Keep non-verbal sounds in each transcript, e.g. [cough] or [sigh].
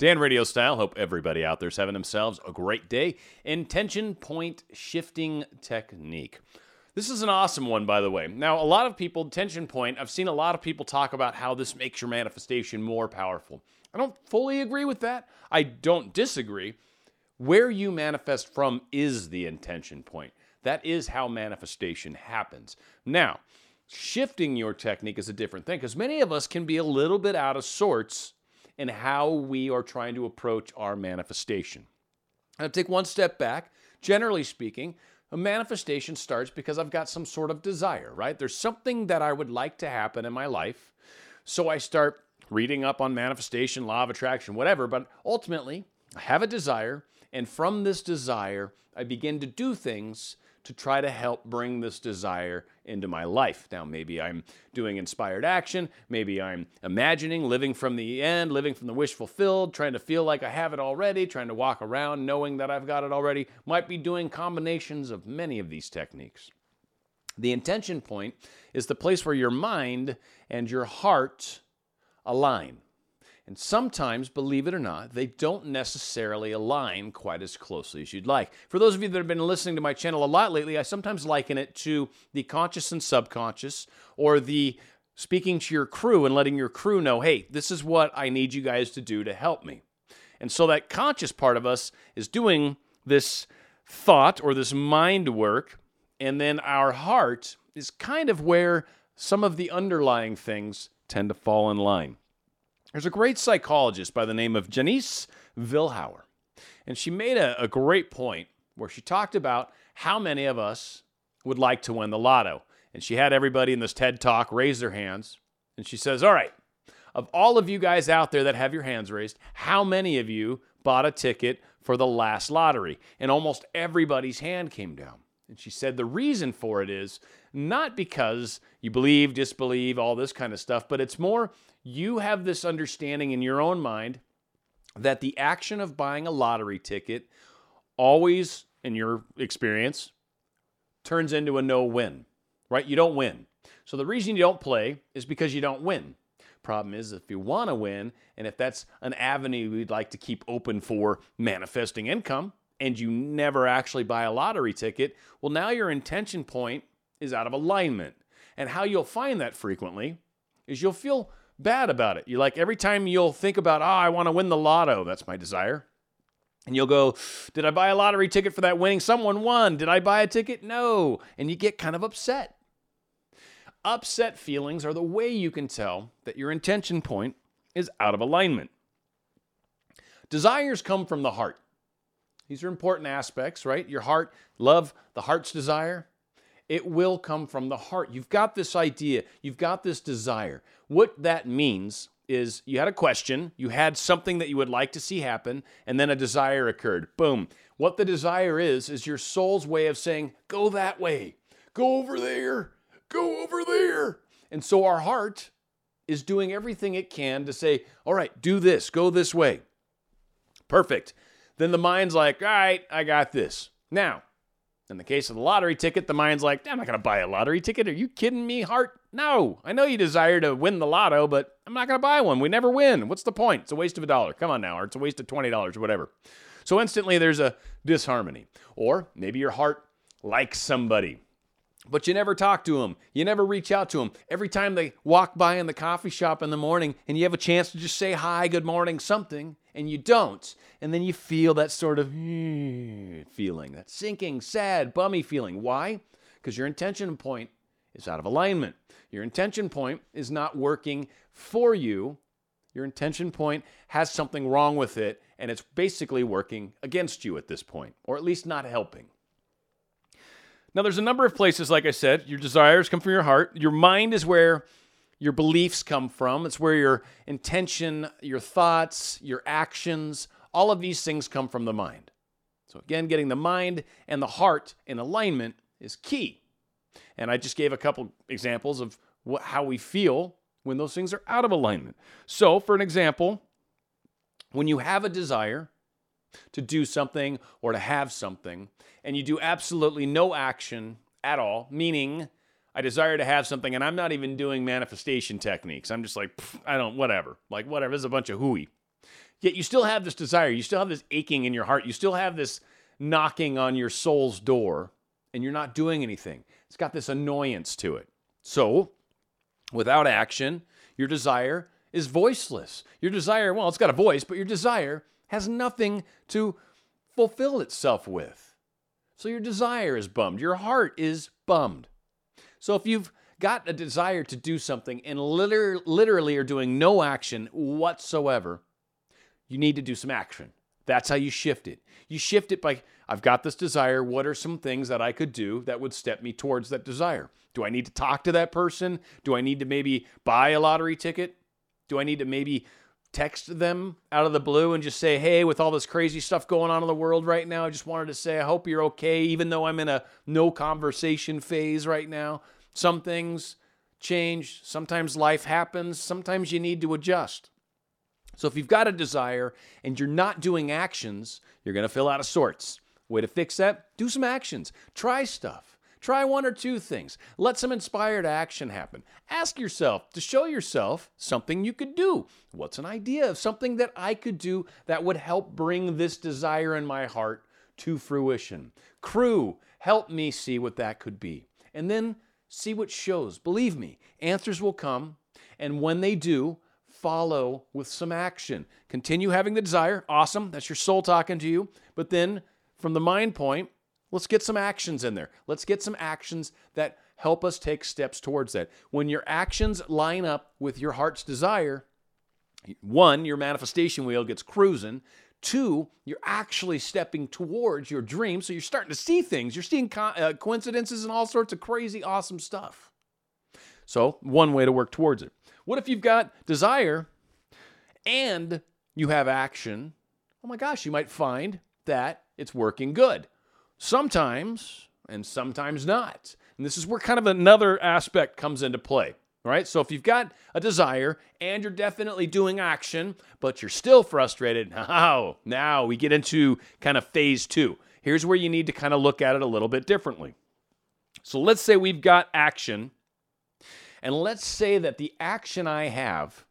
Dan RadioStyle. Hope everybody out there's having themselves a great day. Intention point shifting technique. This is an awesome one, by the way. Now, a lot of people, tension point, I've seen a lot of people talk about how this makes your manifestation more powerful. I don't fully agree with that. I don't disagree. Where you manifest from is the intention point. That is how manifestation happens. Now, shifting your technique is a different thing because many of us can be a little bit out of sorts in how we are trying to approach our manifestation. I'll take one step back. Generally speaking, a manifestation starts because I've got some sort of desire, right? There's something that I would like to happen in my life. So I start reading up on manifestation, law of attraction, whatever, but ultimately, I have a desire, and from this desire, I begin to do things to try to help bring this desire into my life. Now, maybe I'm doing inspired action. Maybe I'm imagining living from the end, living from the wish fulfilled, trying to feel like I have it already, trying to walk around knowing that I've got it already. Might be doing combinations of many of these techniques. The intention point is the place where your mind and your heart align. And sometimes, believe it or not, they don't necessarily align quite as closely as you'd like. For those of you that have been listening to my channel a lot lately, I sometimes liken it to the conscious and subconscious or the speaking to your crew and letting your crew know, hey, this is what I need you guys to do to help me. And so that conscious part of us is doing this thought or this mind work, and then our heart is kind of where some of the underlying things tend to fall in line. There's a great psychologist by the name of Janice Vilhauer, and she made a, a great point where she talked about how many of us would like to win the lotto. And she had everybody in this TED talk raise their hands. And she says, All right, of all of you guys out there that have your hands raised, how many of you bought a ticket for the last lottery? And almost everybody's hand came down. And she said the reason for it is not because you believe, disbelieve, all this kind of stuff, but it's more you have this understanding in your own mind that the action of buying a lottery ticket always, in your experience, turns into a no win, right? You don't win. So the reason you don't play is because you don't win. Problem is, if you want to win, and if that's an avenue we'd like to keep open for manifesting income, and you never actually buy a lottery ticket, well, now your intention point is out of alignment. And how you'll find that frequently is you'll feel bad about it. You like every time you'll think about, oh, I want to win the lotto, that's my desire. And you'll go, Did I buy a lottery ticket for that winning? Someone won. Did I buy a ticket? No. And you get kind of upset. Upset feelings are the way you can tell that your intention point is out of alignment. Desires come from the heart. These are important aspects, right? Your heart, love, the heart's desire. It will come from the heart. You've got this idea, you've got this desire. What that means is you had a question, you had something that you would like to see happen, and then a desire occurred. Boom. What the desire is, is your soul's way of saying, go that way, go over there, go over there. And so our heart is doing everything it can to say, all right, do this, go this way. Perfect. Then the mind's like, all right, I got this. Now, in the case of the lottery ticket, the mind's like, I'm not going to buy a lottery ticket. Are you kidding me, heart? No. I know you desire to win the lotto, but I'm not going to buy one. We never win. What's the point? It's a waste of a dollar. Come on now, or it's a waste of $20 or whatever. So instantly there's a disharmony. Or maybe your heart likes somebody, but you never talk to them. You never reach out to them. Every time they walk by in the coffee shop in the morning and you have a chance to just say hi, good morning, something, and you don't. And then you feel that sort of hmm, feeling, that sinking, sad, bummy feeling. Why? Because your intention point is out of alignment. Your intention point is not working for you. Your intention point has something wrong with it, and it's basically working against you at this point, or at least not helping. Now, there's a number of places, like I said, your desires come from your heart. Your mind is where your beliefs come from, it's where your intention, your thoughts, your actions, all of these things come from the mind. So, again, getting the mind and the heart in alignment is key. And I just gave a couple examples of what, how we feel when those things are out of alignment. So, for an example, when you have a desire to do something or to have something, and you do absolutely no action at all, meaning I desire to have something and I'm not even doing manifestation techniques. I'm just like, I don't, whatever. Like, whatever. This is a bunch of hooey. Yet you still have this desire, you still have this aching in your heart, you still have this knocking on your soul's door, and you're not doing anything. It's got this annoyance to it. So, without action, your desire is voiceless. Your desire, well, it's got a voice, but your desire has nothing to fulfill itself with. So your desire is bummed. Your heart is bummed. So if you've got a desire to do something and liter- literally are doing no action whatsoever, you need to do some action. That's how you shift it. You shift it by I've got this desire. What are some things that I could do that would step me towards that desire? Do I need to talk to that person? Do I need to maybe buy a lottery ticket? Do I need to maybe text them out of the blue and just say, hey, with all this crazy stuff going on in the world right now, I just wanted to say, I hope you're okay, even though I'm in a no conversation phase right now. Some things change. Sometimes life happens. Sometimes you need to adjust. So if you've got a desire and you're not doing actions, you're going to feel out of sorts. Way to fix that? Do some actions. Try stuff. Try one or two things. Let some inspired action happen. Ask yourself to show yourself something you could do. What's an idea of something that I could do that would help bring this desire in my heart to fruition? Crew, help me see what that could be. And then see what shows. Believe me, answers will come. And when they do, follow with some action. Continue having the desire. Awesome. That's your soul talking to you. But then from the mind point, Let's get some actions in there. Let's get some actions that help us take steps towards that. When your actions line up with your heart's desire, one, your manifestation wheel gets cruising. Two, you're actually stepping towards your dream. So you're starting to see things. You're seeing co- uh, coincidences and all sorts of crazy, awesome stuff. So, one way to work towards it. What if you've got desire and you have action? Oh my gosh, you might find that it's working good. Sometimes, and sometimes not. And this is where kind of another aspect comes into play. Right? So if you've got a desire and you're definitely doing action, but you're still frustrated, [laughs] now, now we get into kind of phase two. Here's where you need to kind of look at it a little bit differently. So let's say we've got action, and let's say that the action I have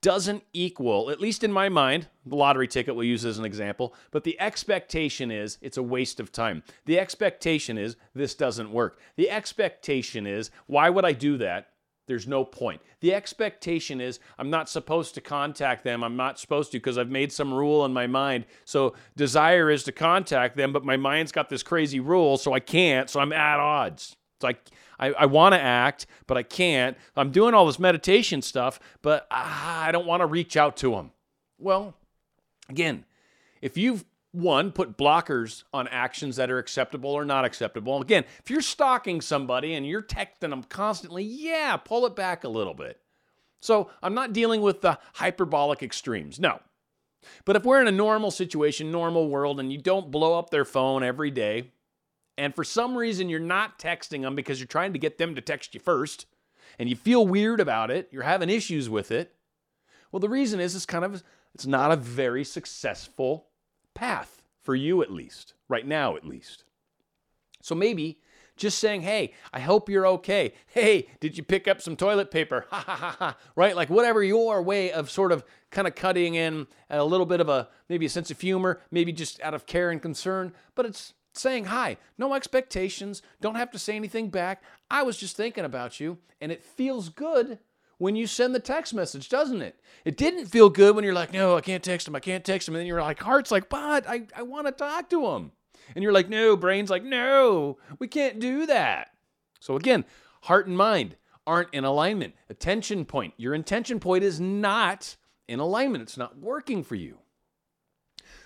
doesn't equal, at least in my mind, the lottery ticket we'll use as an example, but the expectation is it's a waste of time. The expectation is this doesn't work. The expectation is why would I do that? There's no point. The expectation is I'm not supposed to contact them. I'm not supposed to because I've made some rule in my mind. So desire is to contact them, but my mind's got this crazy rule, so I can't. So I'm at odds. It's like I, I want to act, but I can't. I'm doing all this meditation stuff, but ah, I don't want to reach out to them. Well, again, if you've one, put blockers on actions that are acceptable or not acceptable. Again, if you're stalking somebody and you're texting them constantly, yeah, pull it back a little bit. So I'm not dealing with the hyperbolic extremes. No. But if we're in a normal situation, normal world, and you don't blow up their phone every day, and for some reason you're not texting them because you're trying to get them to text you first, and you feel weird about it, you're having issues with it, well, the reason is it's kind of it's not a very successful path for you at least, right now at least. So maybe just saying, hey, I hope you're okay. Hey, did you pick up some toilet paper? [laughs] Ha ha ha ha. Right? Like whatever your way of sort of kind of cutting in a little bit of a maybe a sense of humor, maybe just out of care and concern, but it's saying hi, no expectations, don't have to say anything back. I was just thinking about you, and it feels good when you send the text message, doesn't it? It didn't feel good when you're like, no, I can't text him, I can't text him. And then you're like, heart's like, but I, I want to talk to him. And you're like, no, brain's like, no, we can't do that. So again, heart and mind aren't in alignment. Attention point, your intention point is not in alignment, it's not working for you.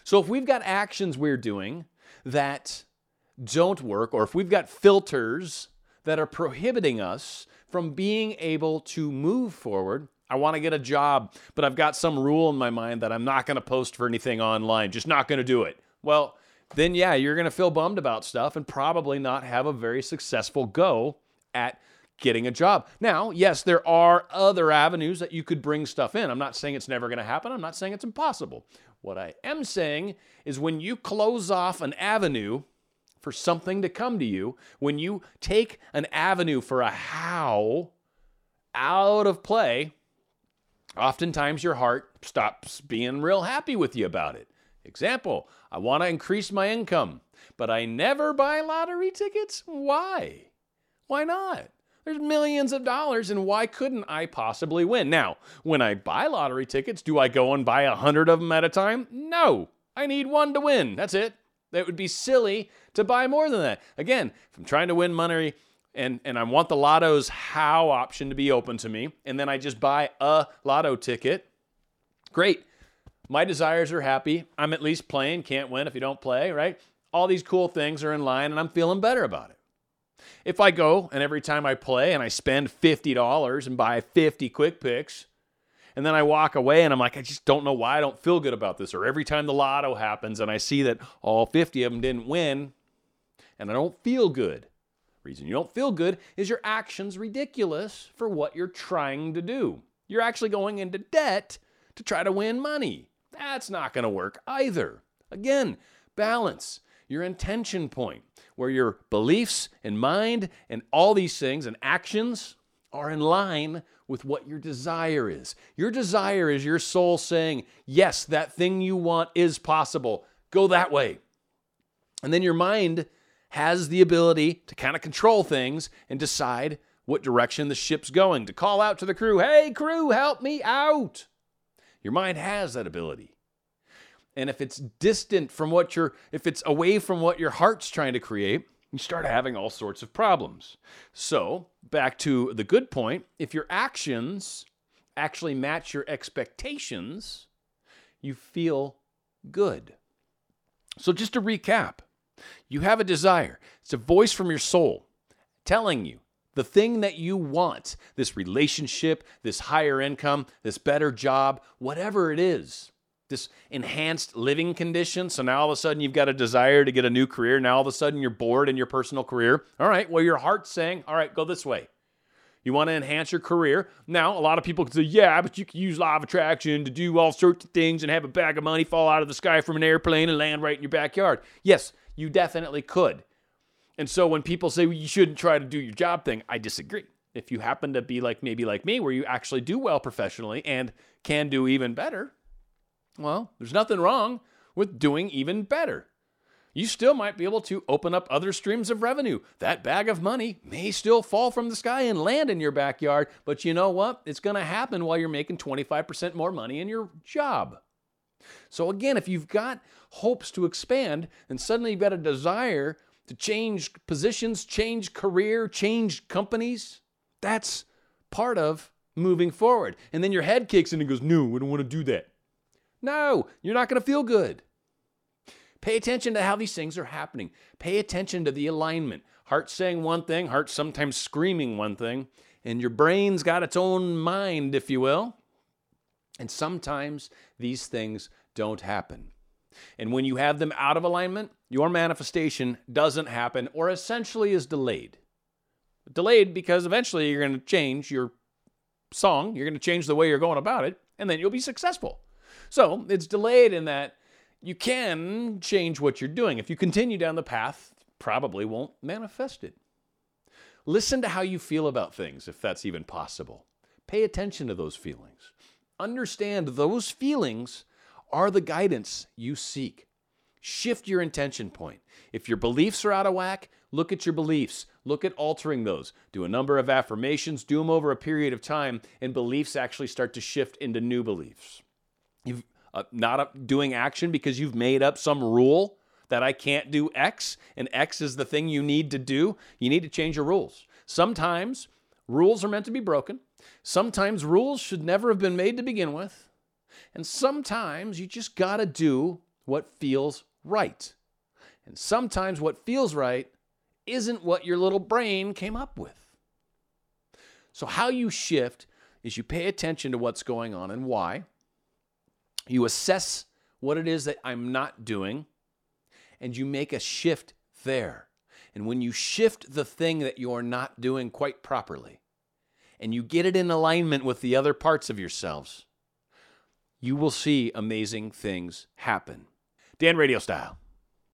So if we've got actions we're doing that don't work, or if we've got filters that are prohibiting us from being able to move forward. I want to get a job, but I've got some rule in my mind that I'm not going to post for anything online, just not going to do it. Well, then yeah, you're going to feel bummed about stuff and probably not have a very successful go at getting a job. Now, yes, there are other avenues that you could bring stuff in. I'm not saying it's never going to happen. I'm not saying it's impossible. What I am saying is when you close off an avenue for something to come to you, when you take an avenue for a how out of play, Oftentimes, your heart stops being real happy with you about it. Example, I want to increase my income, but I never buy lottery tickets. Why? Why not? There's millions of dollars, and why couldn't I possibly win? Now, when I buy lottery tickets, do I go and buy a hundred of them at a time? No. I need one to win. That's it. That would be silly to buy more than that. Again, if I'm trying to win money and, and I want the lotto's how option to be open to me, and then I just buy a lotto ticket, great. My desires are happy. I'm at least playing. Can't win if you don't play, right? All these cool things are in line, and I'm feeling better about it. If I go and every time I play and I spend $50 and buy 50 quick picks, and then I walk away and I'm like, I just don't know why I don't feel good about this. Or every time the lotto happens and I see that all 50 of them didn't win and I don't feel good. Reason you don't feel good is your actions ridiculous for what you're trying to do. You're actually going into debt to try to win money. That's not going to work either. Again, balance your intention point where your beliefs and mind and all these things and actions are in line with what your desire is. Your desire is your soul saying, Yes, that thing you want is possible. Go that way. And then your mind has the ability to kind of control things and decide what direction the ship's going, to call out to the crew, Hey, crew, help me out. Your mind has that ability. And if it's distant from what you're, if it's away from what your heart's trying to create, you start having all sorts of problems. So, back to the good point if your actions actually match your expectations, you feel good. So, just to recap, you have a desire, it's a voice from your soul telling you the thing that you want this relationship, this higher income, this better job, whatever it is this enhanced living condition. So now all of a sudden you've got a desire to get a new career. Now all of a sudden you're bored in your personal career. All right, well, your heart's saying, all right, go this way. You want to enhance your career. Now, a lot of people can say, yeah, but you can use law of attraction to do all sorts of things and have a bag of money fall out of the sky from an airplane and land right in your backyard. Yes, you definitely could. And so when people say well, you shouldn't try to do your job thing, I disagree. If you happen to be like maybe like me, where you actually do well professionally and can do even better, well, there's nothing wrong with doing even better. You still might be able to open up other streams of revenue. That bag of money may still fall from the sky and land in your backyard, but you know what? It's going to happen while you're making 25% more money in your job. So, again, if you've got hopes to expand and suddenly you've got a desire to change positions, change career, change companies, that's part of moving forward. And then your head kicks in and goes, No, we don't want to do that. No, you're not going to feel good. Pay attention to how these things are happening. Pay attention to the alignment. Heart saying one thing, heart sometimes screaming one thing, and your brain's got its own mind, if you will. And sometimes these things don't happen. And when you have them out of alignment, your manifestation doesn't happen or essentially is delayed. Delayed because eventually you're going to change your song, you're going to change the way you're going about it, and then you'll be successful. So it's delayed in that you can change what you're doing. If you continue down the path, probably won't manifest it. Listen to how you feel about things, if that's even possible. Pay attention to those feelings. Understand those feelings are the guidance you seek. Shift your intention point. If your beliefs are out of whack, look at your beliefs. Look at altering those. Do a number of affirmations, do them over a period of time, and beliefs actually start to shift into new beliefs. You've uh, not doing action because you've made up some rule that I can't do X and X is the thing you need to do. You need to change your rules. Sometimes rules are meant to be broken. Sometimes rules should never have been made to begin with. And sometimes you just got to do what feels right. And sometimes what feels right isn't what your little brain came up with. So, how you shift is you pay attention to what's going on and why. You assess what it is that I'm not doing, and you make a shift there. And when you shift the thing that you're not doing quite properly, and you get it in alignment with the other parts of yourselves, you will see amazing things happen. Dan RadioStyle.